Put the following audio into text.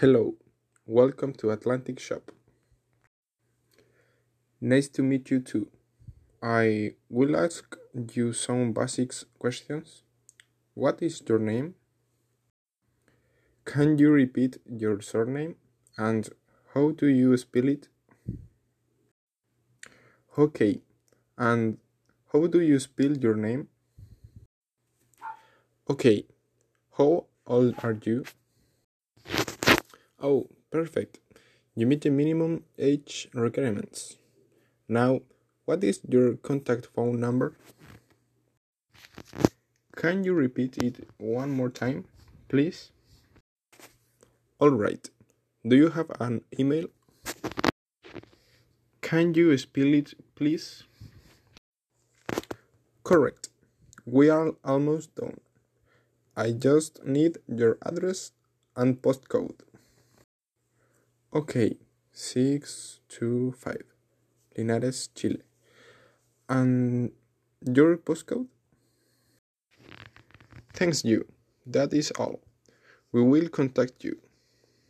Hello, welcome to Atlantic Shop. Nice to meet you too. I will ask you some basic questions. What is your name? Can you repeat your surname? And how do you spell it? Okay, and how do you spell your name? Okay, how old are you? Oh, perfect. You meet the minimum age requirements. Now, what is your contact phone number? Can you repeat it one more time, please? Alright. Do you have an email? Can you spell it, please? Correct. We are almost done. I just need your address and postcode. Okay, 625 Linares, Chile. And your postcode? Thanks you. That is all. We will contact you.